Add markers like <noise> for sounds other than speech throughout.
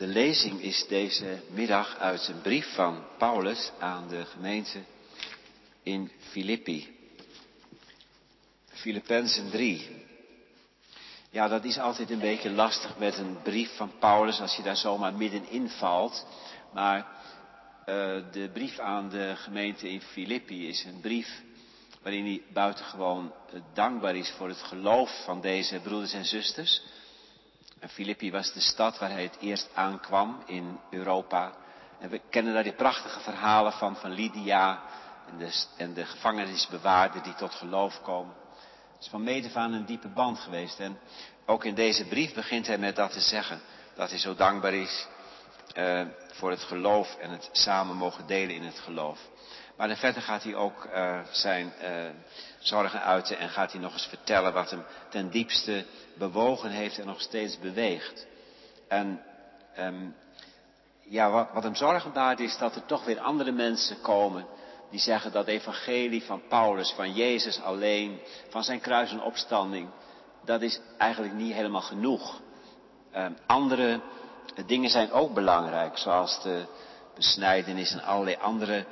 De lezing is deze middag uit een brief van Paulus aan de gemeente in Filippi. Filippenzen 3. Ja, dat is altijd een beetje lastig met een brief van Paulus als je daar zomaar middenin valt. Maar uh, de brief aan de gemeente in Filippi is een brief waarin hij buitengewoon dankbaar is voor het geloof van deze broeders en zusters. En Filippi was de stad waar hij het eerst aankwam in Europa. En we kennen daar die prachtige verhalen van, van Lydia en de, en de gevangenisbewaarder die tot geloof komen. Het is van mede van een diepe band geweest. En ook in deze brief begint hij met dat te zeggen. Dat hij zo dankbaar is uh, voor het geloof en het samen mogen delen in het geloof. Maar verder gaat hij ook uh, zijn uh, zorgen uiten en gaat hij nog eens vertellen wat hem ten diepste bewogen heeft en nog steeds beweegt. En um, ja, wat, wat hem zorgen baart is dat er toch weer andere mensen komen die zeggen dat evangelie van Paulus, van Jezus alleen, van zijn kruis en opstanding, dat is eigenlijk niet helemaal genoeg. Um, andere dingen zijn ook belangrijk, zoals de besnijdenis en allerlei andere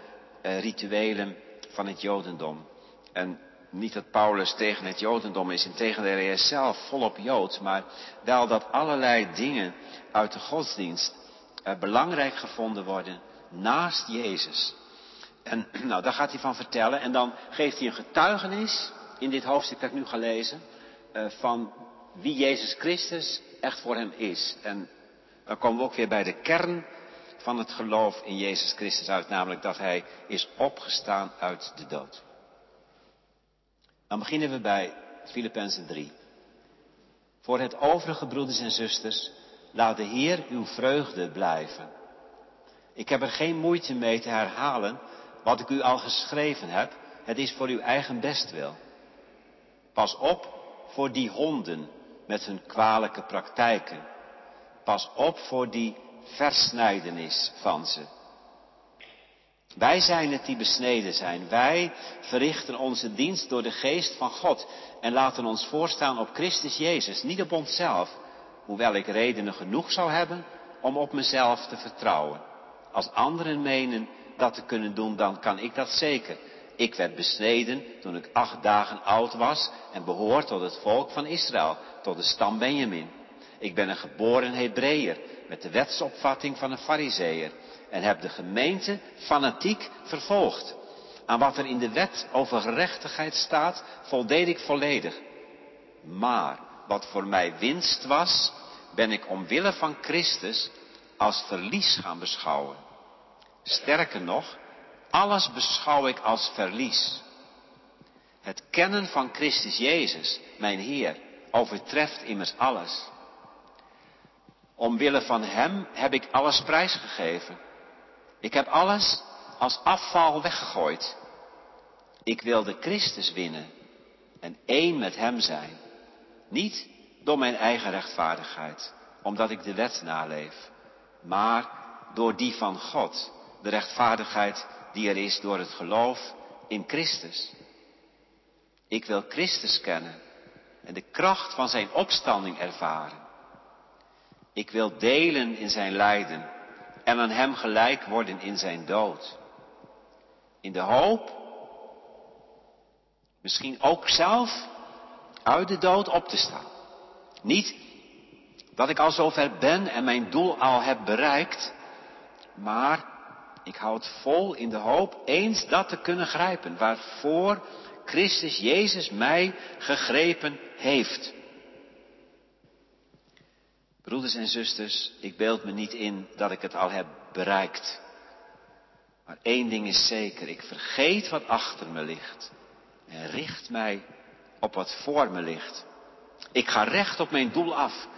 uh, rituelen van het Jodendom. En niet dat Paulus tegen het Jodendom is, integendeel, hij is zelf volop Jood, maar wel dat allerlei dingen uit de godsdienst uh, belangrijk gevonden worden naast Jezus. En <clears throat> nou, daar gaat hij van vertellen en dan geeft hij een getuigenis in dit hoofdstuk dat ik nu ga lezen uh, van wie Jezus Christus echt voor hem is. En dan komen we ook weer bij de kern van het geloof in Jezus Christus uit, namelijk dat Hij is opgestaan uit de dood. Dan beginnen we bij Filippenzen 3. Voor het overige broeders en zusters, laat de Heer uw vreugde blijven. Ik heb er geen moeite mee te herhalen wat ik u al geschreven heb. Het is voor uw eigen bestwil. Pas op voor die honden met hun kwalijke praktijken. Pas op voor die versnijdenis van ze. Wij zijn het die besneden zijn. Wij verrichten onze dienst door de geest van God en laten ons voorstaan op Christus Jezus, niet op onszelf, hoewel ik redenen genoeg zou hebben om op mezelf te vertrouwen. Als anderen menen dat te kunnen doen, dan kan ik dat zeker. Ik werd besneden toen ik acht dagen oud was en behoor tot het volk van Israël, tot de stam Benjamin. Ik ben een geboren Hebreeër met de wetsopvatting van een fariseer en heb de gemeente fanatiek vervolgd. Aan wat er in de wet over gerechtigheid staat, voldeed ik volledig. Maar wat voor mij winst was, ben ik omwille van Christus als verlies gaan beschouwen. Sterker nog, alles beschouw ik als verlies. Het kennen van Christus Jezus, mijn Heer, overtreft immers alles. Omwille van Hem heb ik alles prijsgegeven. Ik heb alles als afval weggegooid. Ik wilde Christus winnen en één met Hem zijn. Niet door mijn eigen rechtvaardigheid, omdat ik de wet naleef, maar door die van God, de rechtvaardigheid die er is door het geloof in Christus. Ik wil Christus kennen en de kracht van Zijn opstanding ervaren. Ik wil delen in zijn lijden en aan hem gelijk worden in zijn dood. In de hoop, misschien ook zelf uit de dood op te staan. Niet dat ik al zover ben en mijn doel al heb bereikt, maar ik houd vol in de hoop eens dat te kunnen grijpen, waarvoor Christus Jezus mij gegrepen heeft. Broeders en zusters, ik beeld me niet in dat ik het al heb bereikt. Maar één ding is zeker, ik vergeet wat achter me ligt en richt mij op wat voor me ligt. Ik ga recht op mijn doel af,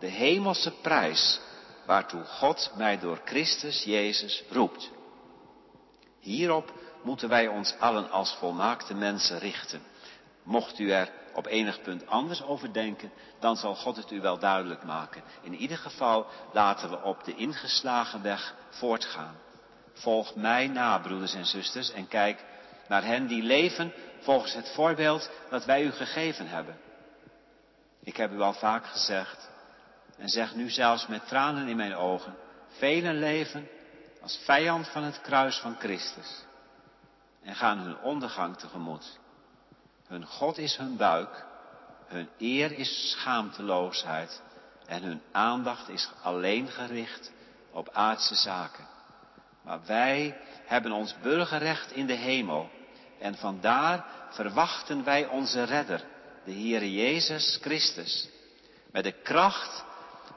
de hemelse prijs waartoe God mij door Christus Jezus roept. Hierop moeten wij ons allen als volmaakte mensen richten. Mocht u er op enig punt anders over denken, dan zal God het u wel duidelijk maken. In ieder geval laten we op de ingeslagen weg voortgaan. Volg mij na, broeders en zusters, en kijk naar hen die leven volgens het voorbeeld dat wij u gegeven hebben. Ik heb u al vaak gezegd, en zeg nu zelfs met tranen in mijn ogen, velen leven als vijand van het kruis van Christus en gaan hun ondergang tegemoet. Hun God is hun buik, hun eer is schaamteloosheid en hun aandacht is alleen gericht op aardse zaken. Maar wij hebben ons burgerrecht in de hemel en vandaar verwachten wij onze redder, de Heere Jezus Christus, met de kracht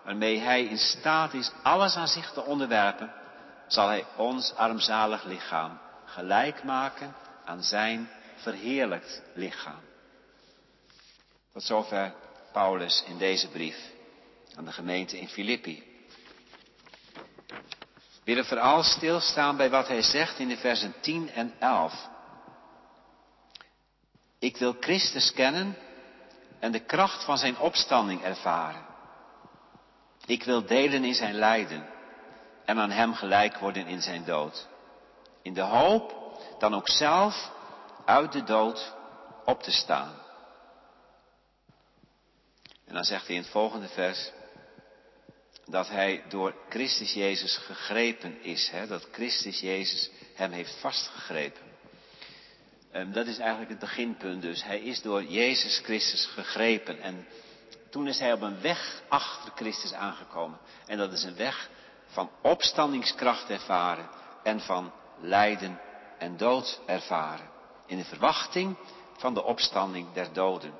waarmee Hij in staat is alles aan zich te onderwerpen, zal Hij ons armzalig lichaam gelijk maken aan Zijn verheerlijkt lichaam. Tot zover Paulus in deze brief aan de gemeente in Filippi. We willen vooral stilstaan bij wat hij zegt in de versen 10 en 11. Ik wil Christus kennen en de kracht van zijn opstanding ervaren. Ik wil delen in zijn lijden en aan hem gelijk worden in zijn dood. In de hoop dan ook zelf uit de dood op te staan. En dan zegt hij in het volgende vers dat hij door Christus Jezus gegrepen is. Hè? Dat Christus Jezus hem heeft vastgegrepen. Um, dat is eigenlijk het beginpunt dus. Hij is door Jezus Christus gegrepen. En toen is hij op een weg achter Christus aangekomen. En dat is een weg van opstandingskracht ervaren en van lijden en dood ervaren. In de verwachting van de opstanding der doden.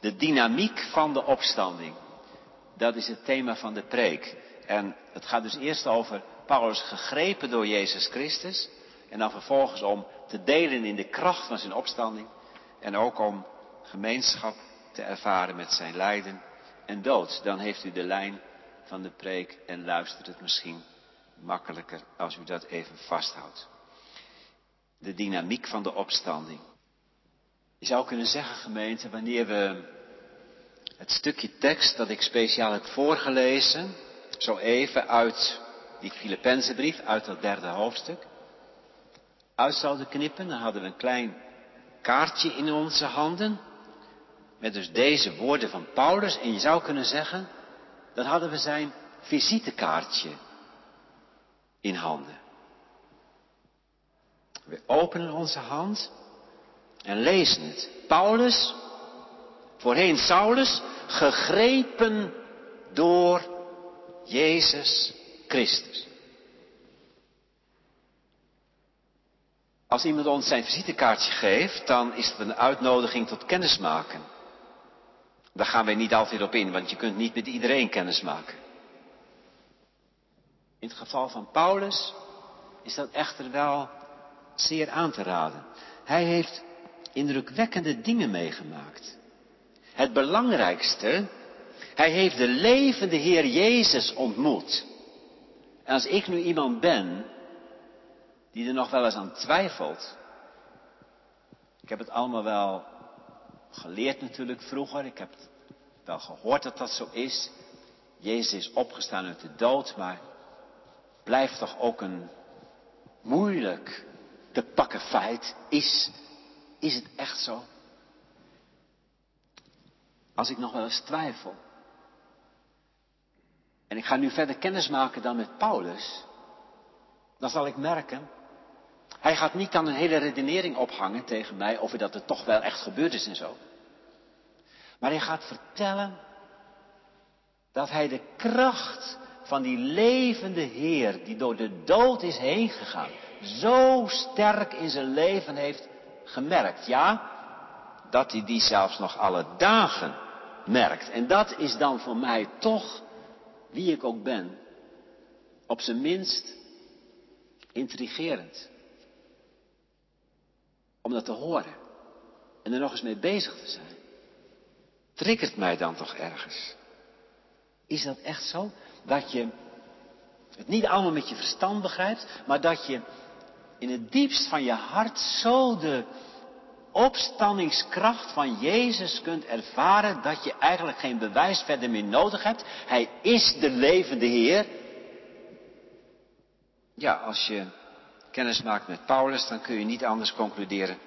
De dynamiek van de opstanding. Dat is het thema van de preek. En het gaat dus eerst over Paulus gegrepen door Jezus Christus. En dan vervolgens om te delen in de kracht van zijn opstanding. En ook om gemeenschap te ervaren met zijn lijden en dood. Dan heeft u de lijn van de preek en luistert het misschien makkelijker als u dat even vasthoudt. De dynamiek van de opstanding. Je zou kunnen zeggen, gemeente, wanneer we het stukje tekst dat ik speciaal heb voorgelezen, zo even uit die Filippenzenbrief, uit dat derde hoofdstuk, uit zouden knippen, dan hadden we een klein kaartje in onze handen, met dus deze woorden van Paulus, en je zou kunnen zeggen, dan hadden we zijn visitekaartje in handen. We openen onze hand en lezen het. Paulus, voorheen Saulus, gegrepen door Jezus Christus. Als iemand ons zijn visitekaartje geeft, dan is het een uitnodiging tot kennismaken. Daar gaan wij niet altijd op in, want je kunt niet met iedereen kennismaken. In het geval van Paulus is dat echter wel zeer aan te raden. Hij heeft indrukwekkende dingen meegemaakt. Het belangrijkste, hij heeft de levende Heer Jezus ontmoet. En als ik nu iemand ben die er nog wel eens aan twijfelt. Ik heb het allemaal wel geleerd natuurlijk vroeger. Ik heb wel gehoord dat dat zo is. Jezus is opgestaan uit de dood, maar blijft toch ook een moeilijk te pakken feit. Is, is het echt zo? Als ik nog wel eens twijfel. En ik ga nu verder kennis maken dan met Paulus. Dan zal ik merken hij gaat niet aan een hele redenering ophangen tegen mij over dat het toch wel echt gebeurd is en zo. Maar hij gaat vertellen dat hij de kracht van die levende Heer, die door de dood is heen gegaan, zo sterk in zijn leven heeft gemerkt. Ja, dat hij die zelfs nog alle dagen merkt. En dat is dan voor mij toch, wie ik ook ben, op zijn minst intrigerend om dat te horen. En er nog eens mee bezig te zijn. Triggert mij dan toch ergens? Is dat echt zo? Dat je het niet allemaal met je verstand begrijpt, maar dat je in het diepst van je hart zo de opstandingskracht van Jezus kunt ervaren dat je eigenlijk geen bewijs verder meer nodig hebt. Hij is de levende Heer. Ja, als je kennis maakt met Paulus, dan kun je niet anders concluderen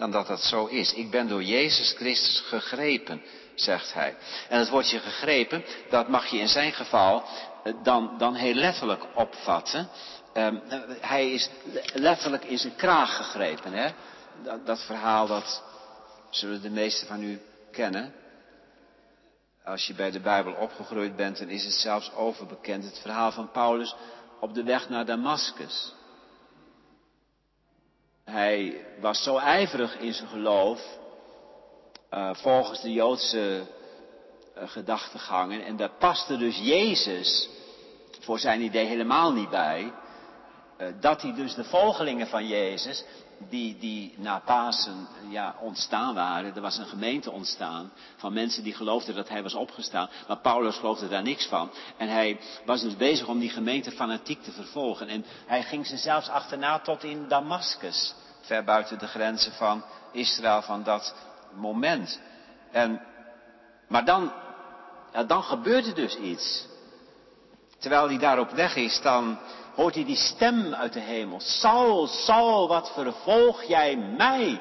dan dat dat zo is. Ik ben door Jezus Christus gegrepen, zegt hij. En het woordje gegrepen, dat mag je in zijn geval eh, dan, dan heel letterlijk opvatten. Um, hij is letterlijk in zijn kraag gegrepen. Hè? Dat, dat verhaal dat zullen de meesten van u kennen. Als je bij de Bijbel opgegroeid bent, dan is het zelfs overbekend. Het verhaal van Paulus op de weg naar Damascus. Hij was zo ijverig in zijn geloof, uh, volgens de Joodse uh, gedachtegangen. En daar paste dus Jezus voor zijn idee helemaal niet bij. Uh, dat hij dus de volgelingen van Jezus die, die na Pasen ja, ontstaan waren. Er was een gemeente ontstaan van mensen die geloofden dat hij was opgestaan. Maar Paulus geloofde daar niks van. En hij was dus bezig om die gemeente fanatiek te vervolgen. En hij ging ze zelfs achterna tot in Damascus. Ver buiten de grenzen van Israël van dat moment. En, maar dan, ja, dan gebeurt er dus iets. Terwijl hij daar op weg is, dan hoort hij die stem uit de hemel. Saul, Saul, wat vervolg jij mij?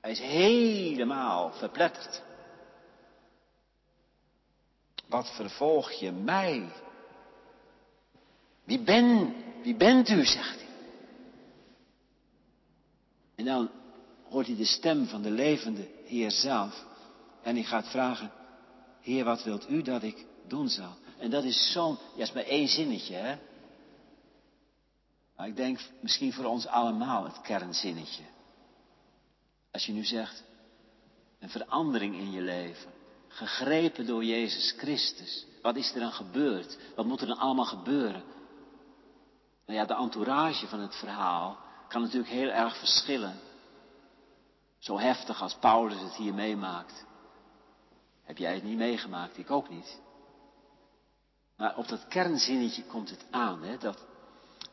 Hij is helemaal verpletterd. Wat vervolg je mij? Wie ben, wie bent u, zegt hij. En dan hoort hij de stem van de levende Heer zelf. En hij gaat vragen, Heer, wat wilt u dat ik doen zal? En dat is zo'n, ja, is maar één zinnetje, hè. Maar ik denk misschien voor ons allemaal het kernzinnetje. Als je nu zegt, een verandering in je leven, gegrepen door Jezus Christus. Wat is er dan gebeurd? Wat moet er dan allemaal gebeuren? Nou ja, de entourage van het verhaal kan natuurlijk heel erg verschillen. Zo heftig als Paulus het hier meemaakt. Heb jij het niet meegemaakt? Ik ook niet. Maar op dat kernzinnetje komt het aan, hè, dat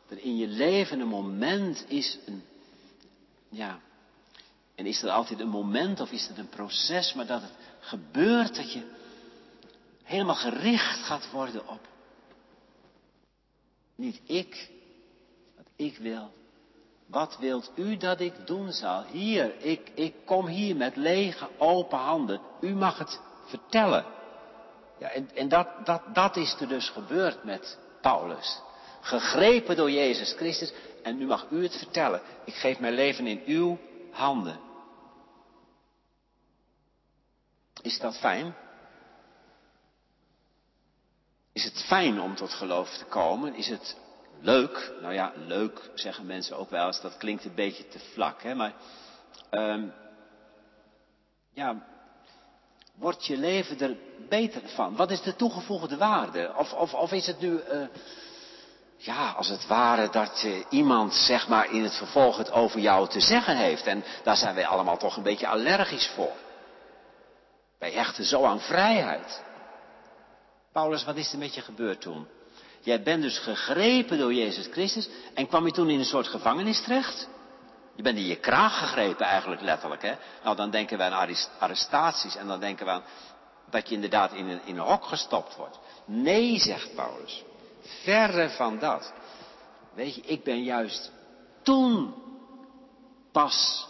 er in je leven een moment is, een, ja, en is er altijd een moment of is het een proces, maar dat het gebeurt dat je helemaal gericht gaat worden op niet ik, wat ik wil. Wat wilt u dat ik doen zal? Hier, ik, ik kom hier met lege, open handen. U mag het vertellen. Ja, en en dat, dat, dat is er dus gebeurd met Paulus. Gegrepen door Jezus Christus. En nu mag u het vertellen. Ik geef mijn leven in uw handen. Is dat fijn? Is het fijn om tot geloof te komen? Is het leuk? Nou ja, leuk zeggen mensen ook wel eens. Dat klinkt een beetje te vlak, hè? Maar um, ja, wordt je leven er beter van? Wat is de toegevoegde waarde? Of, of, of is het nu, uh, ja, als het ware dat uh, iemand, zeg maar, in het vervolg het over jou te zeggen heeft. En daar zijn wij allemaal toch een beetje allergisch voor. Wij hechten zo aan vrijheid. Paulus, wat is er met je gebeurd toen? Jij bent dus gegrepen door Jezus Christus en kwam je toen in een soort gevangenis terecht? Je bent in je kraag gegrepen eigenlijk letterlijk. Hè? Nou, dan denken we aan arrestaties en dan denken we aan dat je inderdaad in een, in een hok gestopt wordt. Nee, zegt Paulus. Verre van dat. Weet je, ik ben juist toen pas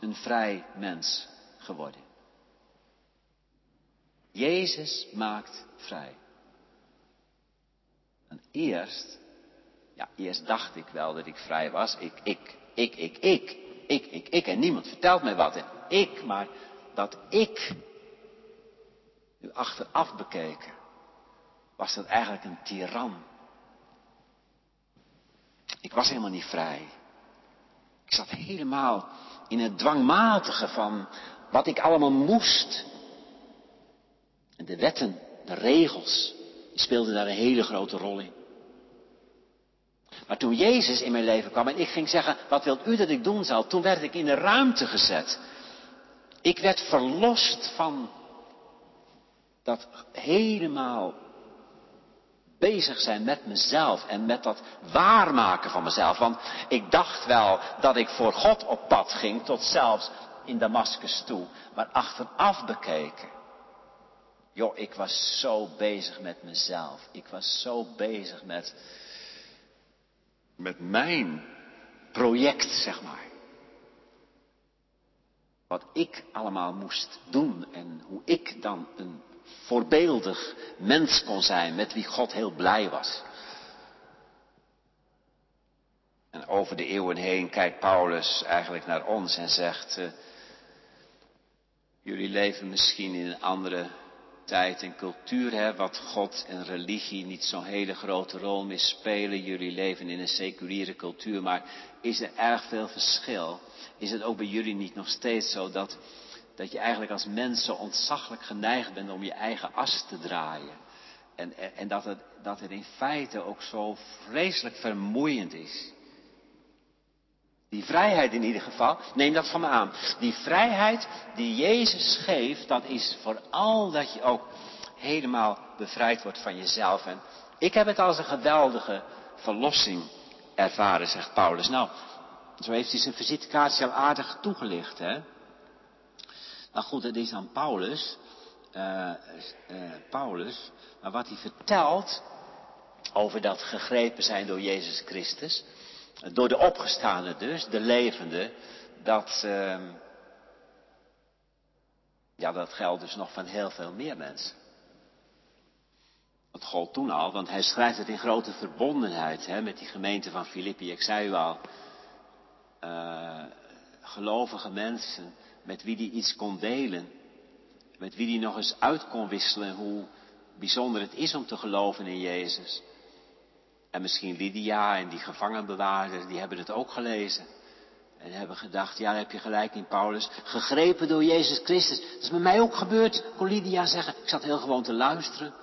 een vrij mens geworden. Jezus maakt vrij. En eerst, ja, eerst dacht ik wel dat ik vrij was. Ik, ik, ik, ik, ik, ik, ik, ik. En niemand vertelt mij wat. En ik, maar dat ik, nu achteraf bekeken, was dat eigenlijk een tiran. Ik was helemaal niet vrij. Ik zat helemaal in het dwangmatige van wat ik allemaal moest. En de wetten, de regels, speelden daar een hele grote rol in. Maar toen Jezus in mijn leven kwam en ik ging zeggen, wat wilt u dat ik doen zal? Toen werd ik in een ruimte gezet. Ik werd verlost van dat helemaal bezig zijn met mezelf en met dat waarmaken van mezelf. Want ik dacht wel dat ik voor God op pad ging, tot zelfs in Damascus toe. Maar achteraf bekeken, joh, ik was zo bezig met mezelf. Ik was zo bezig met met mijn project, zeg maar. wat ik allemaal moest doen en hoe ik dan een voorbeeldig mens kon zijn met wie God heel blij was. En over de eeuwen heen kijkt Paulus eigenlijk naar ons en zegt, uh, jullie leven misschien in een andere tijd en cultuur, hè, wat God en religie niet zo'n hele grote rol meer spelen. Jullie leven in een seculiere cultuur, maar is er erg veel verschil? Is het ook bij jullie niet nog steeds zo dat, dat je eigenlijk als mens zo ontzaglijk geneigd bent om je eigen as te draaien? En, en dat, het, dat het in feite ook zo vreselijk vermoeiend is. Die vrijheid in ieder geval, neem dat van me aan. Die vrijheid die Jezus geeft, dat is vooral dat je ook helemaal bevrijd wordt van jezelf. En ik heb het als een geweldige verlossing ervaren, zegt Paulus. Nou, zo heeft hij zijn visitekaartje al aardig toegelicht, hè. Nou goed, het is dan Paulus, uh, uh, Paulus, maar wat hij vertelt over dat gegrepen zijn door Jezus Christus, door de opgestane dus, de levende, dat, uh, ja, dat geldt dus nog van heel veel meer mensen. Dat gold toen al, want hij schrijft het in grote verbondenheid hè, met die gemeente van Filippi. Ik zei u al, uh, gelovige mensen met wie hij iets kon delen. Met wie hij nog eens uit kon wisselen hoe bijzonder het is om te geloven in Jezus. En misschien Lydia en die gevangenbewaarder, die hebben het ook gelezen. En hebben gedacht, ja, daar heb je gelijk in Paulus. Gegrepen door Jezus Christus. Dat is met mij ook gebeurd, kon Lydia zeggen. Ik zat heel gewoon te luisteren.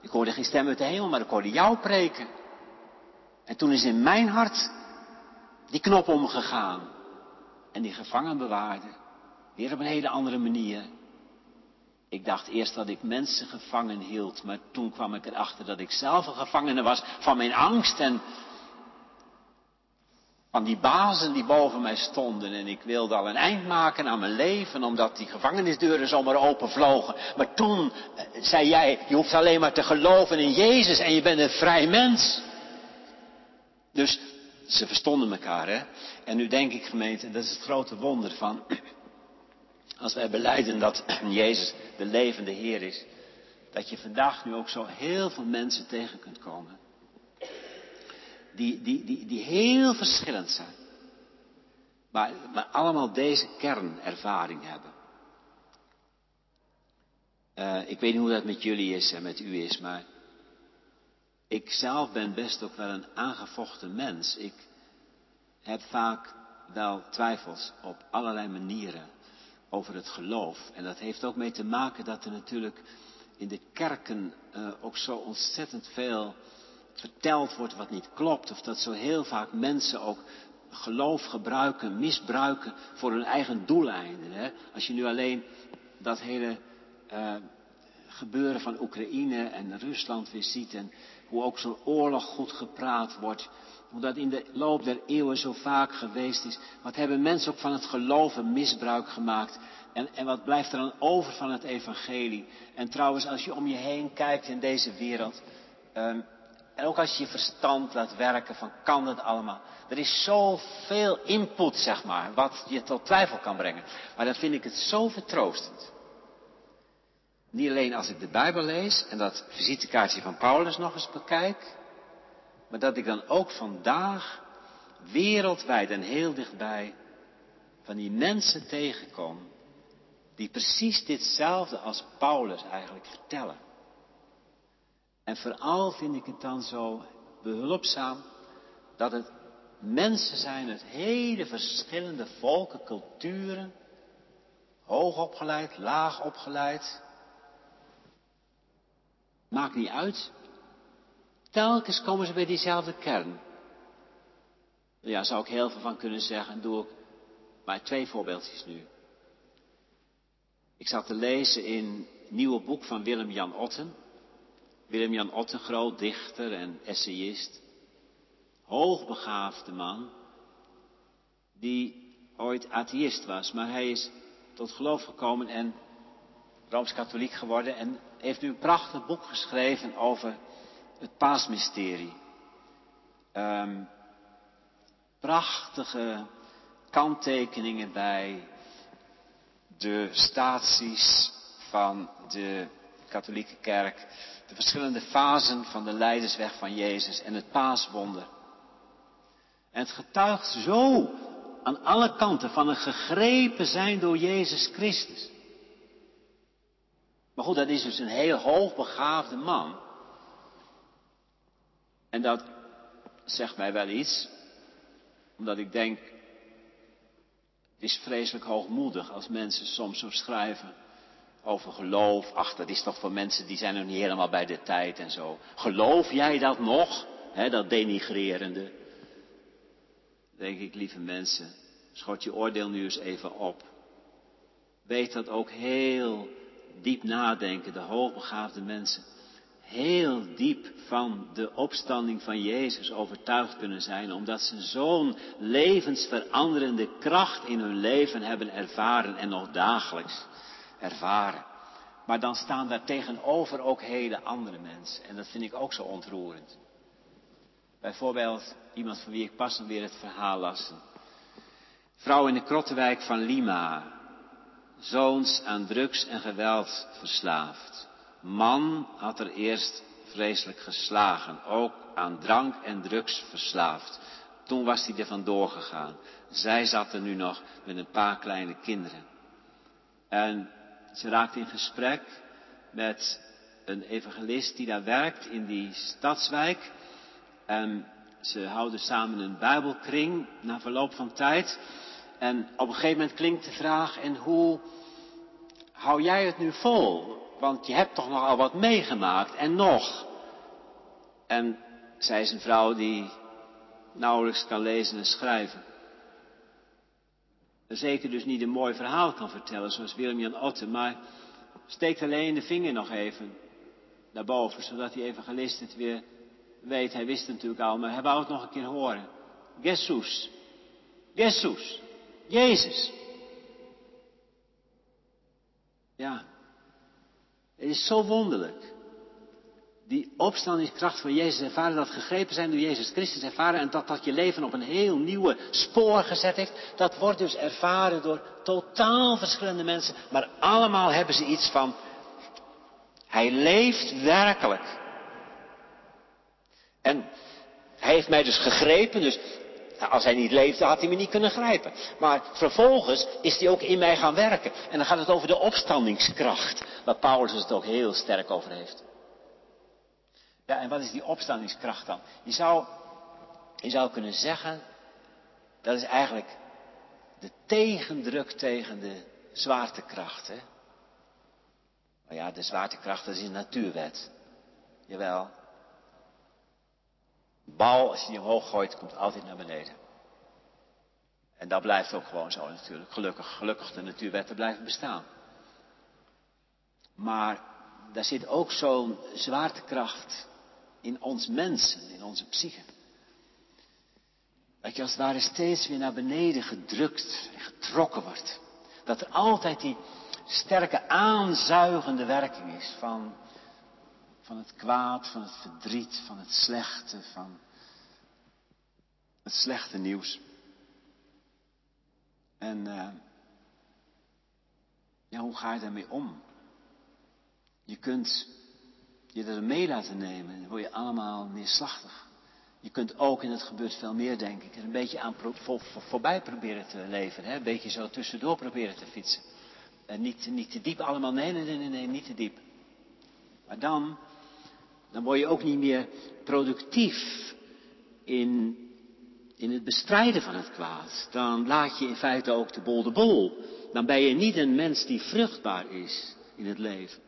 Ik hoorde geen stem uit de hemel, maar ik hoorde jou preken. En toen is in mijn hart die knop omgegaan. En die gevangenbewaarder, weer op een hele andere manier. Ik dacht eerst dat ik mensen gevangen hield, maar toen kwam ik erachter dat ik zelf een gevangene was van mijn angst en van die bazen die boven mij stonden. En ik wilde al een eind maken aan mijn leven, omdat die gevangenisdeuren zomaar open vlogen. Maar toen eh, zei jij, je hoeft alleen maar te geloven in Jezus en je bent een vrij mens. Dus ze verstonden elkaar, hè. En nu denk ik, gemeente, dat is het grote wonder van als wij beleiden dat <clears throat> Jezus de levende Heer is, dat je vandaag nu ook zo heel veel mensen tegen kunt komen. Die, die, die, die heel verschillend zijn. Maar, maar allemaal deze kernervaring hebben. Uh, ik weet niet hoe dat met jullie is en met u is, maar ik zelf ben best ook wel een aangevochten mens. Ik heb vaak wel twijfels op allerlei manieren over het geloof. En dat heeft ook mee te maken dat er natuurlijk in de kerken uh, ook zo ontzettend veel verteld wordt wat niet klopt. Of dat zo heel vaak mensen ook geloof gebruiken, misbruiken voor hun eigen doeleinden. Hè? Als je nu alleen dat hele uh, gebeuren van Oekraïne en Rusland weer ziet en hoe ook zo'n oorlog goed gepraat wordt. Hoe dat in de loop der eeuwen zo vaak geweest is. Wat hebben mensen ook van het geloven misbruik gemaakt. En, en wat blijft er dan over van het evangelie? En trouwens, als je om je heen kijkt in deze wereld. Um, en ook als je je verstand laat werken van kan het allemaal. Er is zoveel input, zeg maar, wat je tot twijfel kan brengen. Maar dan vind ik het zo vertroostend. Niet alleen als ik de Bijbel lees en dat visitekaartje van Paulus nog eens bekijk. Maar dat ik dan ook vandaag wereldwijd en heel dichtbij van die mensen tegenkom die precies ditzelfde als Paulus eigenlijk vertellen. En vooral vind ik het dan zo behulpzaam dat het mensen zijn uit hele verschillende volken, culturen, hoog opgeleid, laag opgeleid. Maakt niet uit. Telkens komen ze bij diezelfde kern. Ja, zou ik heel veel van kunnen zeggen. Doe ik maar twee voorbeeldjes nu. Ik zat te lezen in het nieuwe boek van Willem-Jan Otten. Willem-Jan Otten, groot dichter en essayist. Hoogbegaafde man. Die ooit atheïst was, maar hij is tot geloof gekomen en Rooms-Katholiek geworden. En heeft nu een prachtig boek geschreven over het paasmysterie. Um, prachtige kanttekeningen bij. de staties van de katholieke kerk, de verschillende fasen van de leidersweg van Jezus en het paaswonder. En het getuigt zo aan alle kanten van een gegrepen zijn door Jezus Christus. Maar goed, dat is dus een heel hoogbegaafde man. En dat zegt mij wel iets, omdat ik denk, het is vreselijk hoogmoedig als mensen soms zo schrijven over geloof. Ach, dat is toch voor mensen die zijn nog niet helemaal bij de tijd en zo. Geloof jij dat nog? Dat denigrerende. Denk ik, lieve mensen, schot je oordeel nu eens even op. Weet dat ook heel diep nadenken, de hoogbegaafde mensen, heel diep van de opstanding van Jezus overtuigd kunnen zijn, omdat ze zo'n levensveranderende kracht in hun leven hebben ervaren en nog dagelijks ervaren. Maar dan staan daar tegenover ook hele andere mensen. En dat vind ik ook zo ontroerend. Bijvoorbeeld iemand van wie ik pas weer het verhaal las. Vrouw in de Krottenwijk van Lima. Zoons aan drugs en geweld verslaafd. Man had er eerst vreselijk geslagen. Ook aan drank en drugs verslaafd. Toen was hij er vandoor gegaan. Zij zat er nu nog met een paar kleine kinderen. En ze raakte in gesprek met een evangelist die daar werkt in die stadswijk. En ze houden samen een Bijbelkring na verloop van tijd. En op een gegeven moment klinkt de vraag: en hoe hou jij het nu vol? Want je hebt toch nogal wat meegemaakt en nog. En zij is een vrouw die nauwelijks kan lezen en schrijven. Zeker dus niet een mooi verhaal kan vertellen zoals Willem-Jan Otte, maar steekt alleen de vinger nog even naar boven, zodat die evangelist het weer weet. Hij wist het natuurlijk al, maar hij wou het nog een keer horen. Jesus. Jesus. Jezus. Ja. Het is zo wonderlijk. Die opstandingskracht van Jezus ervaren, dat gegrepen zijn door Jezus Christus ervaren en dat dat je leven op een heel nieuwe spoor gezet heeft, dat wordt dus ervaren door totaal verschillende mensen, maar allemaal hebben ze iets van, hij leeft werkelijk. En hij heeft mij dus gegrepen, dus als hij niet leefde had hij me niet kunnen grijpen. Maar vervolgens is hij ook in mij gaan werken. En dan gaat het over de opstandingskracht, waar Paulus het ook heel sterk over heeft. Ja, en wat is die opstandingskracht dan? Je zou, je zou kunnen zeggen, dat is eigenlijk de tegendruk tegen de zwaartekracht. Hè? Maar ja, de zwaartekracht dat is een natuurwet. Jawel. Bal, als je die omhoog gooit, komt altijd naar beneden. En dat blijft ook gewoon zo natuurlijk. Gelukkig, gelukkig de natuurwetten blijven bestaan. Maar daar zit ook zo'n zwaartekracht in ons mensen, in onze psyche. Dat je als het ware steeds weer naar beneden gedrukt en getrokken wordt. Dat er altijd die sterke aanzuigende werking is van, van het kwaad, van het verdriet, van het slechte, van het slechte nieuws. En uh, ja, hoe ga je daarmee om? Je kunt je er mee laten nemen. Dan word je allemaal neerslachtig. Je kunt ook, en het gebeurt veel meer denk ik, een beetje aan voor, voorbij proberen te leven. Hè? Een beetje zo tussendoor proberen te fietsen. En niet, niet te diep allemaal, nee, nee, nee, nee, niet te diep. Maar dan, dan word je ook niet meer productief in, in het bestrijden van het kwaad. Dan laat je in feite ook de bol de bol. Dan ben je niet een mens die vruchtbaar is in het leven.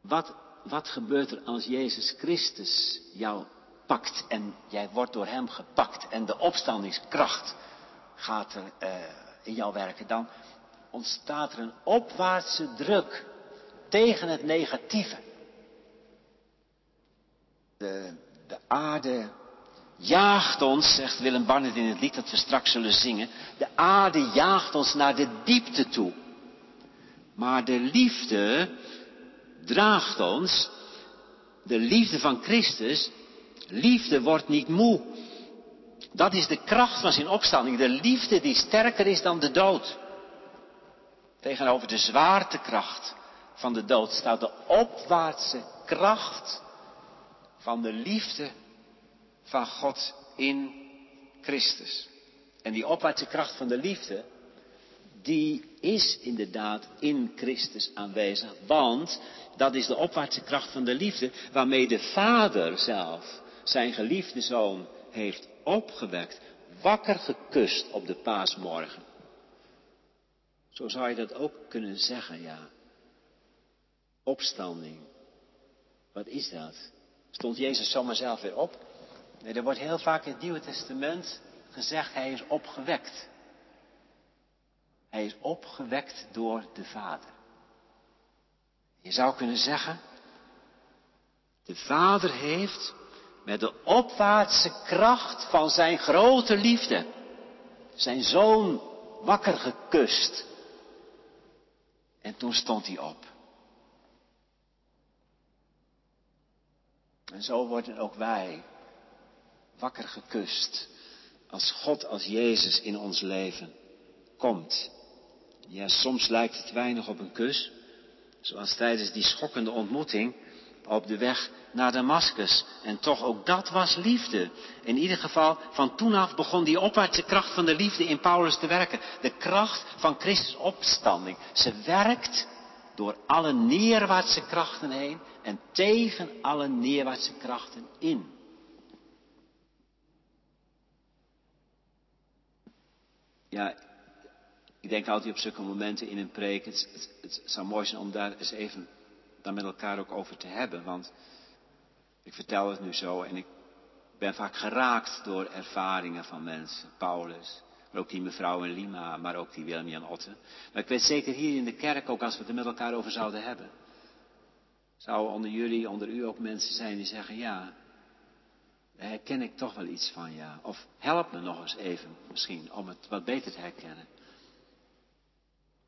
Wat, wat gebeurt er als Jezus Christus jou pakt en jij wordt door Hem gepakt en de opstandingskracht gaat er uh, in jou werken? Dan ontstaat er een opwaartse druk tegen het negatieve. De, de aarde jaagt ons, zegt Willem Barnett in het lied dat we straks zullen zingen, de aarde jaagt ons naar de diepte toe. Maar de liefde draagt ons de liefde van Christus. Liefde wordt niet moe. Dat is de kracht van zijn opstanding. De liefde die sterker is dan de dood. Tegenover de zwaartekracht van de dood staat de opwaartse kracht van de liefde van God in Christus. En die opwaartse kracht van de liefde, die is inderdaad in Christus aanwezig. Want dat is de opwaartse kracht van de liefde waarmee de Vader zelf zijn geliefde zoon heeft opgewekt, wakker gekust op de paasmorgen. Zo zou je dat ook kunnen zeggen, ja. Opstanding. Wat is dat? Stond Jezus zomaar zelf weer op? Nee, er wordt heel vaak in het Nieuwe Testament gezegd, hij is opgewekt. Hij is opgewekt door de Vader. Je zou kunnen zeggen, de Vader heeft met de opwaartse kracht van zijn grote liefde zijn zoon wakker gekust. En toen stond hij op. En zo worden ook wij wakker gekust als God, als Jezus in ons leven komt. Ja, soms lijkt het weinig op een kus, zoals tijdens die schokkende ontmoeting op de weg naar Damascus. En toch ook dat was liefde. In ieder geval, van toen af begon die opwaartse kracht van de liefde in Paulus te werken. De kracht van Christus opstanding. Ze werkt door alle neerwaartse krachten heen en tegen alle neerwaartse krachten in. Ja, ik denk altijd op zulke momenten in een preek, het, het, het, zou mooi zijn om daar eens even dan met elkaar ook over te hebben. Want ik vertel het nu zo en ik ben vaak geraakt door ervaringen van mensen. Paulus, maar ook die mevrouw in Lima, maar ook die Willem-Jan Otten. Maar ik weet zeker hier in de kerk ook als we het er met elkaar over zouden hebben. Zouden onder jullie, onder u ook mensen zijn die zeggen, ja, daar herken ik toch wel iets van, ja. Of help me nog eens even, misschien, om het wat beter te herkennen.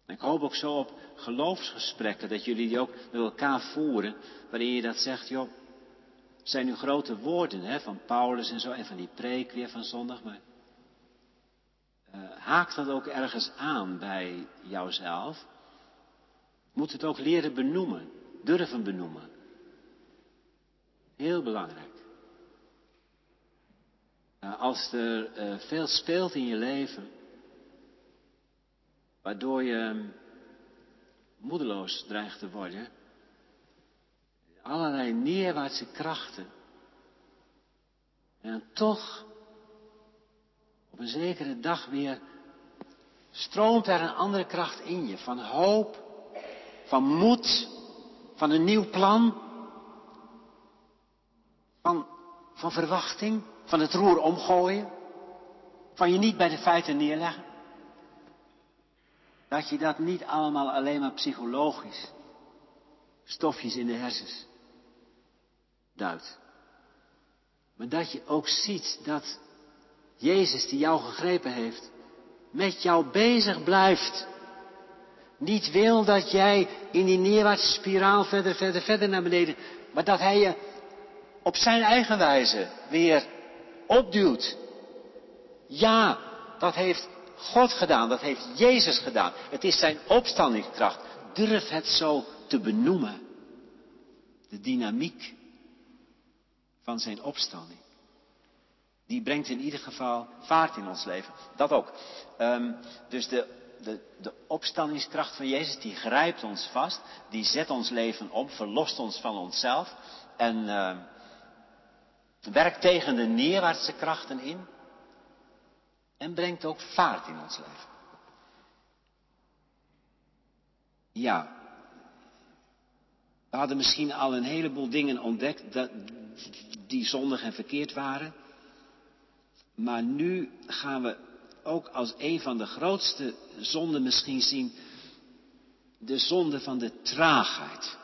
En ik hoop ook zo op geloofsgesprekken, dat jullie die ook met elkaar voeren, waarin je dat zegt, joh, zijn nu grote woorden hè, van Paulus en zo, en van die preek weer van zondag, maar haakt dat ook ergens aan bij jouzelf? Moet het ook leren benoemen, durven benoemen. Heel belangrijk. Uh, als er uh, veel speelt in je leven, waardoor je moedeloos dreigt te worden, allerlei neerwaartse krachten, en toch op een zekere dag weer stroomt er een andere kracht in je, van hoop, van moed, van een nieuw plan, van, van verwachting, van het roer omgooien, van je niet bij de feiten neerleggen. Dat je dat niet allemaal alleen maar psychologisch, stofjes in de hersens, duidt. Maar dat je ook ziet dat Jezus die jou gegrepen heeft, met jou bezig blijft. Niet wil dat jij in die neerwaartse spiraal verder, verder, verder naar beneden, maar dat hij je op zijn eigen wijze weer opduwt. Ja, dat heeft God gedaan, dat heeft Jezus gedaan. Het is zijn opstandingskracht. Durf het zo te benoemen. De dynamiek van zijn opstanding die brengt in ieder geval vaart in ons leven. Dat ook. Um, dus de, de, de opstandingskracht van Jezus, die grijpt ons vast, die zet ons leven om, verlost ons van onszelf en uh, werkt tegen de neerwaartse krachten in en brengt ook vaart in ons leven. Ja, we hadden misschien al een heleboel dingen ontdekt dat, die zondig en verkeerd waren. Maar nu gaan we ook als een van de grootste zonden misschien zien de zonde van de traagheid.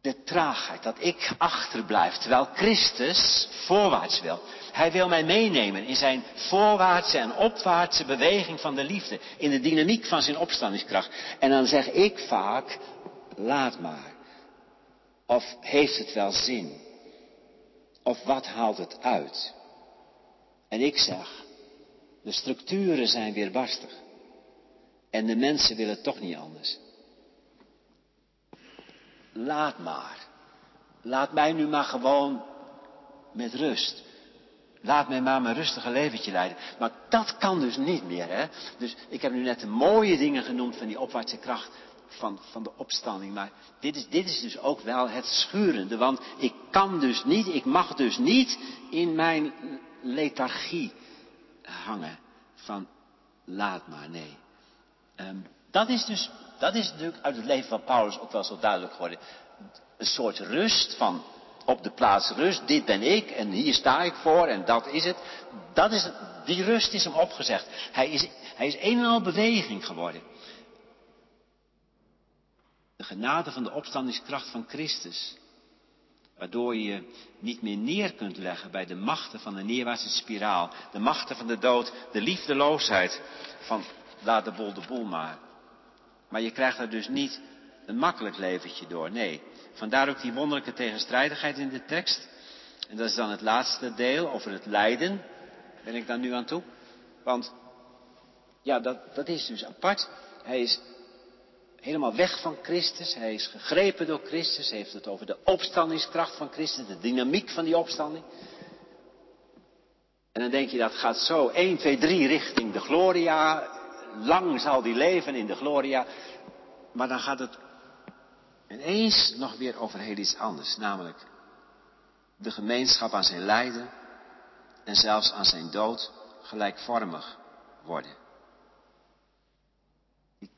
De traagheid, dat ik achterblijf, terwijl Christus voorwaarts wil. Hij wil mij meenemen in zijn voorwaartse en opwaartse beweging van de liefde, in de dynamiek van zijn opstandingskracht. En dan zeg ik vaak, laat maar. Of heeft het wel zin? Of wat haalt het uit? En ik zeg, de structuren zijn weer barstig. En de mensen willen toch niet anders. Laat maar. Laat mij nu maar gewoon met rust. Laat mij maar mijn rustige leventje leiden. Maar dat kan dus niet meer. Hè? Dus ik heb nu net de mooie dingen genoemd van die opwaartse kracht van, van de opstanding. Maar dit is, dit is dus ook wel het schurende. Want ik kan dus niet, ik mag dus niet in mijn lethargie hangen. Van laat maar, nee. Um, dat is dus, dat is natuurlijk uit het leven van Paulus ook wel zo duidelijk geworden. Een soort rust van op de plaats rust, dit ben ik en hier sta ik voor en dat is het. Dat is, die rust is hem opgezegd. Hij is, hij is een en al beweging geworden. De genade van de opstandingskracht van Christus. Waardoor je niet meer neer kunt leggen bij de machten van de neerwaartse spiraal. De machten van de dood, de liefdeloosheid van laat de bol de boel maar. Maar je krijgt er dus niet een makkelijk leventje door. Nee, vandaar ook die wonderlijke tegenstrijdigheid in de tekst. En dat is dan het laatste deel over het lijden. Ben ik dan nu aan toe? Want, ja, dat, dat is dus apart. Hij is helemaal weg van Christus. Hij is gegrepen door Christus. Hij heeft het over de opstandingskracht van Christus. De dynamiek van die opstanding. En dan denk je dat gaat zo 1, 2, 3 richting de gloria. Lang zal die leven in de gloria. Maar dan gaat het ineens nog weer over heel iets anders. Namelijk de gemeenschap aan zijn lijden en zelfs aan zijn dood gelijkvormig worden.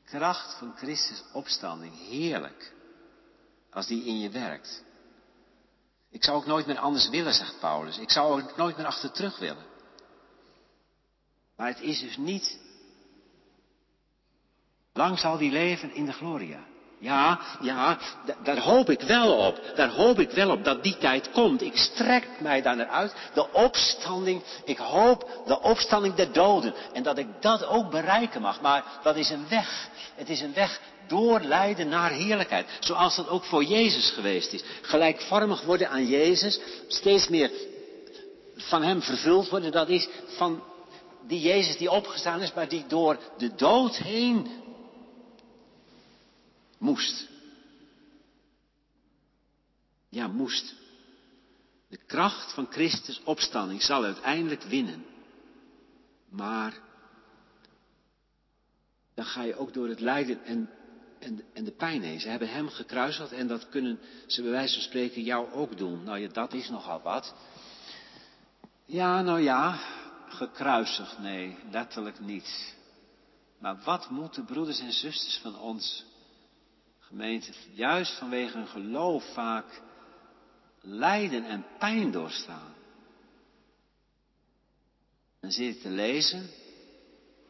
Kracht van Christus opstanding, heerlijk, als die in je werkt. Ik zou ook nooit meer anders willen, zegt Paulus. Ik zou ook nooit meer achter terug willen. Maar het is dus niet. Lang zal die leven in de gloria. Ja, ja, daar hoop ik wel op. Daar hoop ik wel op dat die tijd komt. Ik strek mij daar naar uit. De opstanding, ik hoop de opstanding der doden. En dat ik dat ook bereiken mag. Maar dat is een weg. Het is een weg door lijden naar heerlijkheid. Zoals dat ook voor Jezus geweest is. Gelijkvormig worden aan Jezus. Steeds meer van Hem vervuld worden. Dat is van die Jezus die opgestaan is, maar die door de dood heen Moest. Ja, moest. De kracht van Christus opstanding zal uiteindelijk winnen. Maar dan ga je ook door het lijden en, en, en de pijn heen. Ze hebben hem gekruisigd en dat kunnen ze bij wijze van spreken jou ook doen. Nou ja, dat is nogal wat. Ja, nou ja, gekruisigd, nee, letterlijk niet. Maar wat moeten broeders en zusters van ons gemeente, juist vanwege hun geloof vaak lijden en pijn doorstaan. Dan zit ik te lezen,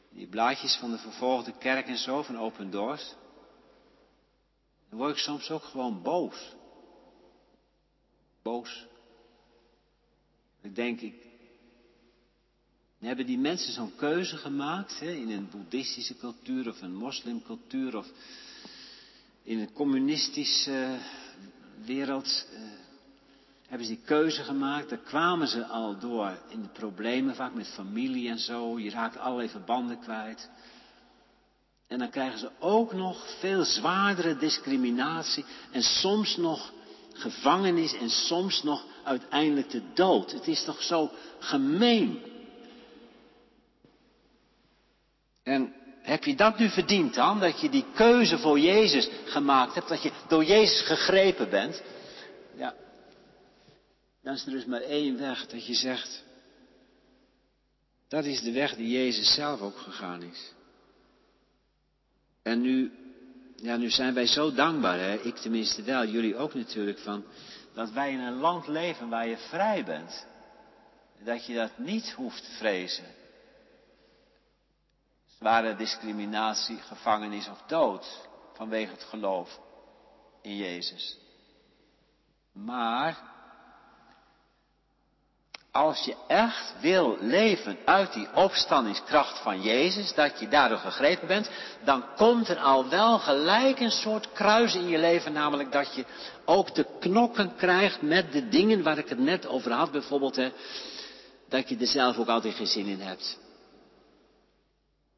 die blaadjes van de vervolgde kerk en zo, van Open Doors. Dan word ik soms ook gewoon boos. Boos. Ik denk, ik, hebben die mensen zo'n keuze gemaakt hè, in een boeddhistische cultuur of een moslimcultuur of in een communistische wereld uh, hebben ze die keuze gemaakt. Daar kwamen ze al door in de problemen, vaak met familie en zo. Je raakt allerlei verbanden kwijt. En dan krijgen ze ook nog veel zwaardere discriminatie en soms nog gevangenis en soms nog uiteindelijk de dood. Het is toch zo gemeen. En heb je dat nu verdiend dan? Dat je die keuze voor Jezus gemaakt hebt, dat je door Jezus gegrepen bent? Ja, dan is er dus maar één weg dat je zegt, dat is de weg die Jezus zelf ook gegaan is. En nu, ja, nu zijn wij zo dankbaar, hè? ik tenminste wel, jullie ook natuurlijk, van dat wij in een land leven waar je vrij bent. Dat je dat niet hoeft vrezen zware discriminatie, gevangenis of dood vanwege het geloof in Jezus. Maar als je echt wil leven uit die opstandingskracht van Jezus, dat je daardoor gegrepen bent, dan komt er al wel gelijk een soort kruis in je leven, namelijk dat je ook te knokken krijgt met de dingen waar ik het net over had, bijvoorbeeld hè, dat je er zelf ook altijd geen zin in hebt.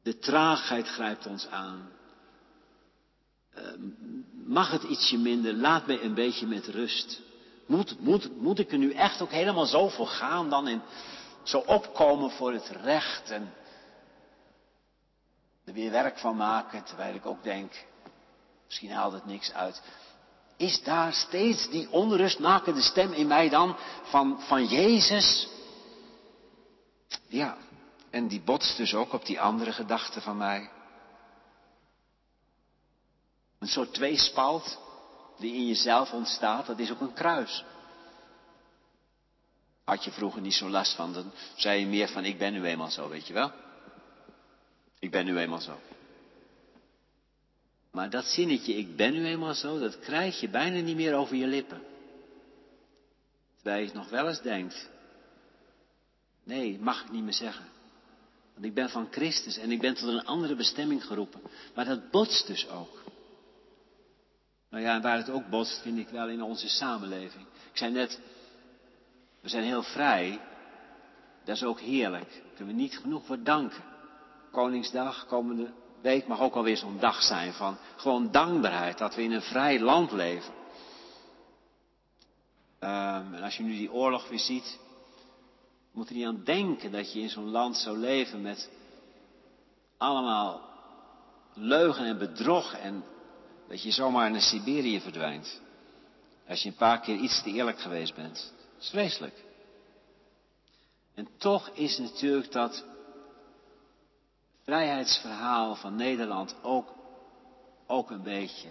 De traagheid grijpt ons aan. Uh, mag het ietsje minder? Laat mij een beetje met rust. Moet, moet, moet ik er nu echt ook helemaal zo voor gaan dan in zo opkomen voor het recht en er weer werk van maken, terwijl ik ook denk, misschien haalt het niks uit. Is daar steeds die onrustmakende stem in mij dan van, van Jezus? Ja, en die botst dus ook op die andere gedachte van mij. Een soort tweespalt die in jezelf ontstaat, dat is ook een kruis. Had je vroeger niet zo last van, dan zei je meer van ik ben nu eenmaal zo, weet je wel? Ik ben nu eenmaal zo. Maar dat zinnetje, ik ben nu eenmaal zo, dat krijg je bijna niet meer over je lippen. Terwijl je nog wel eens denkt. Nee, mag ik niet meer zeggen. Want ik ben van Christus en ik ben tot een andere bestemming geroepen. Maar dat botst dus ook. Nou ja, en waar het ook botst, vind ik wel in onze samenleving. Ik zei net, we zijn heel vrij. Dat is ook heerlijk. Daar kunnen we niet genoeg voor danken. Koningsdag, komende week mag ook alweer zo'n dag zijn van gewoon dankbaarheid dat we in een vrij land leven. Um, en als je nu die oorlog weer ziet, moet er niet aan denken dat je in zo'n land zou leven met allemaal leugen en bedrog en dat je zomaar naar Siberië verdwijnt. Als je een paar keer iets te eerlijk geweest bent. Dat is vreselijk. En toch is natuurlijk dat vrijheidsverhaal van Nederland ook, ook een beetje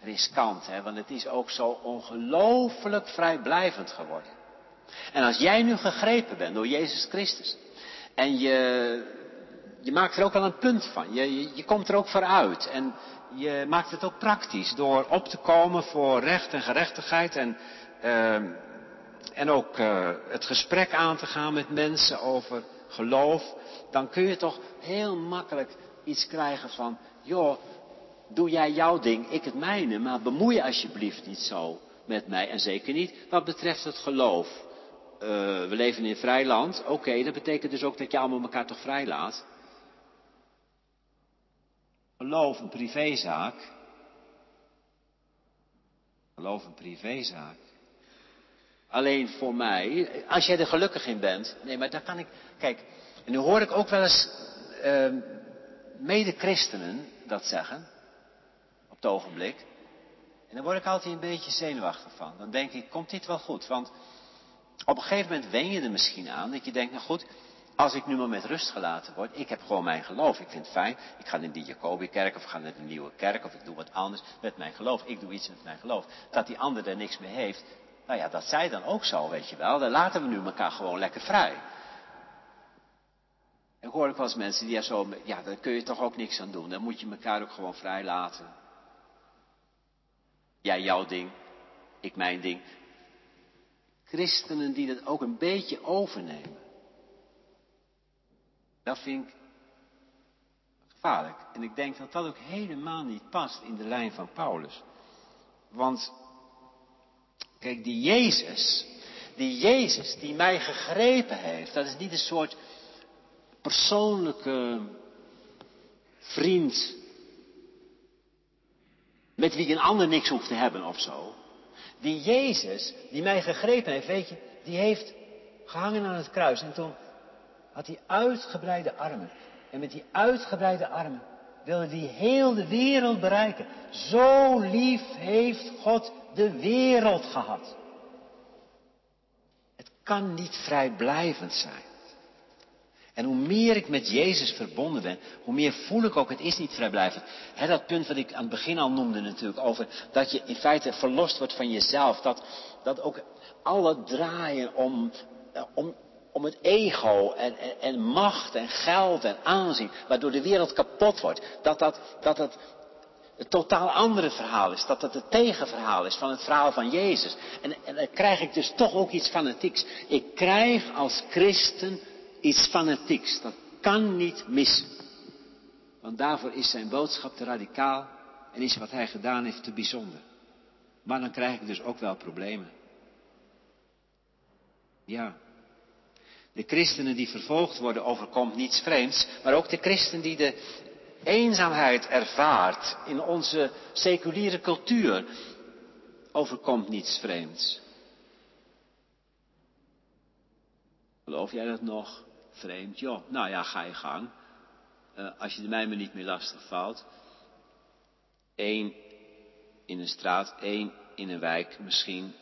riskant. Hè? Want het is ook zo ongelooflijk vrijblijvend geworden. En als jij nu gegrepen bent door Jezus Christus. En je, je maakt er ook wel een punt van. Je, je, komt er ook vooruit. En je maakt het ook praktisch door op te komen voor recht en gerechtigheid. En, uh, en ook uh, het gesprek aan te gaan met mensen over geloof. Dan kun je toch heel makkelijk iets krijgen van, joh, doe jij jouw ding, ik het mijne, maar bemoei je alsjeblieft niet zo met mij. En zeker niet wat betreft het geloof. Uh, we leven in een vrij land, oké, dat betekent dus ook dat je allemaal elkaar toch vrij laat. Geloof een privézaak. Geloof een privézaak. Alleen voor mij, als jij er gelukkig in bent. Nee, maar daar kan ik. Kijk, en nu hoor ik ook wel eens uh, mede-christenen dat zeggen. Op het ogenblik. En dan word ik altijd een beetje zenuwachtig van. Dan denk ik, komt dit wel goed? Want op een gegeven moment wen je er misschien aan. Dat je denkt, nou goed, als ik nu maar met rust gelaten word, ik heb gewoon mijn geloof. Ik vind het fijn. Ik ga naar die Jacobi-kerk of ik ga naar de nieuwe kerk of ik doe wat anders met mijn geloof. Ik doe iets met mijn geloof. Dat die ander er niks mee heeft. Nou ja, dat zij dan ook zo, weet je wel. Dan laten we nu elkaar gewoon lekker vrij. En hoor ik wel eens mensen die ja zo, ja, daar kun je toch ook niks aan doen. Dan moet je elkaar ook gewoon vrij laten. Jij jouw ding, ik mijn ding. Christenen die dat ook een beetje overnemen. Dat vind ik gevaarlijk. En ik denk dat dat ook helemaal niet past in de lijn van Paulus. Want, kijk, die Jezus, die Jezus die mij gegrepen heeft, dat is niet een soort persoonlijke vriend met wie een ander niks hoeft te hebben of zo. Die Jezus die mij gegrepen heeft, weet je, die heeft gehangen aan het kruis en toen had hij uitgebreide armen. En met die uitgebreide armen wilde hij heel de wereld bereiken. Zo lief heeft God de wereld gehad. Het kan niet vrijblijvend zijn. En hoe meer ik met Jezus verbonden ben, hoe meer voel ik ook, het is niet vrijblijvend. Dat punt wat ik aan het begin al noemde natuurlijk, over dat je in feite verlost wordt van jezelf. Dat, dat ook al het draaien om, om, om het ego en, en, macht en geld en aanzien, waardoor de wereld kapot wordt. Dat dat, dat het het totaal andere verhaal is. Dat het het tegenverhaal is van het verhaal van Jezus. En, en dan krijg ik dus toch ook iets fanatieks. Ik krijg als christen iets fanatieks. Dat kan niet missen. Want daarvoor is zijn boodschap te radicaal en is wat hij gedaan heeft te bijzonder. Maar dan krijg ik dus ook wel problemen. Ja, De christenen die vervolgd worden overkomt niets vreemds, maar ook de christen die de eenzaamheid ervaart in onze seculiere cultuur overkomt niets vreemds. Geloof jij dat nog? Vreemd, joh. Nou ja, ga je gang. Uh, als je de mij niet meer lastig valt. Eén in een straat, één in een wijk misschien,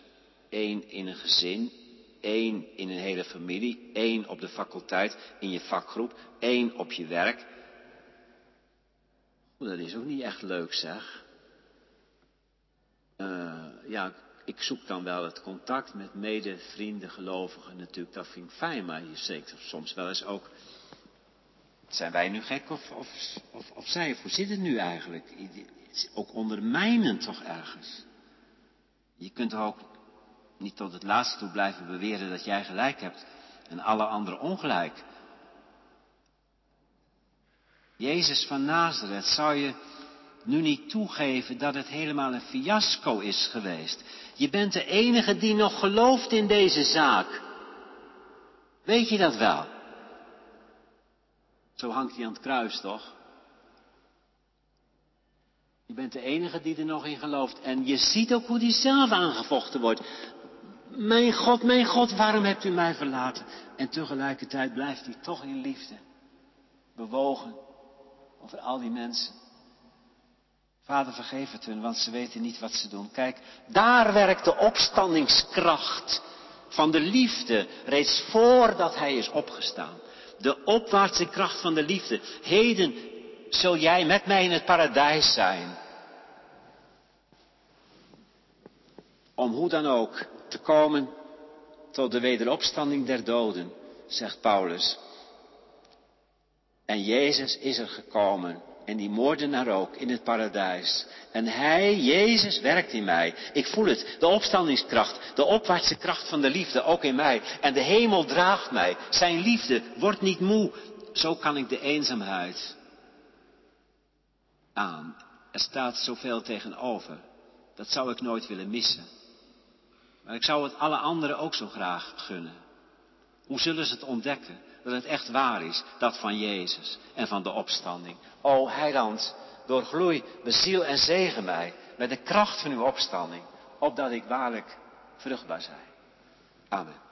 één in een gezin, één in een hele familie, één op de faculteit, in je vakgroep, één op je werk. Dat is ook niet echt leuk, zeg. Uh, ja, ik zoek dan wel het contact met medevrienden, gelovigen natuurlijk, dat vind ik fijn, maar je zeker soms wel eens ook. Zijn wij nu gek of, of, of, zij? Hoe zit het nu eigenlijk? Ook ondermijnend toch ergens. Je kunt ook niet tot het laatste toe blijven beweren dat jij gelijk hebt en alle anderen ongelijk. Jezus van Nazareth, zou je nu niet toegeven dat het helemaal een fiasco is geweest? Je bent de enige die nog gelooft in deze zaak. Weet je dat wel? Zo hangt hij aan het kruis, toch? Je bent de enige die er nog in gelooft. En je ziet ook hoe die zelf aangevochten wordt. Mijn God, mijn God, waarom hebt u mij verlaten? En tegelijkertijd blijft hij toch in liefde. Bewogen over al die mensen. Vader, vergeef het hun, want ze weten niet wat ze doen. Kijk, daar werkt de opstandingskracht van de liefde reeds voordat hij is opgestaan. De opwaartse kracht van de liefde. Heden zul jij met mij in het paradijs zijn. Om hoe dan ook te komen tot de wederopstanding der doden, zegt Paulus. En Jezus is er gekomen en die moordenaar ook in het paradijs. En hij, Jezus, werkt in mij. Ik voel het, de opstandingskracht, de opwaartse kracht van de liefde ook in mij. En de hemel draagt mij. Zijn liefde wordt niet moe. Zo kan ik de eenzaamheid aan. Er staat zoveel tegenover. Dat zou ik nooit willen missen. Maar ik zou het alle anderen ook zo graag gunnen. Hoe zullen ze het ontdekken? Dat het echt waar is, dat van Jezus en van de opstanding. O heiland, doorgloei, beziel en zegen mij met de kracht van uw opstanding, opdat ik waarlijk vruchtbaar zij. Amen.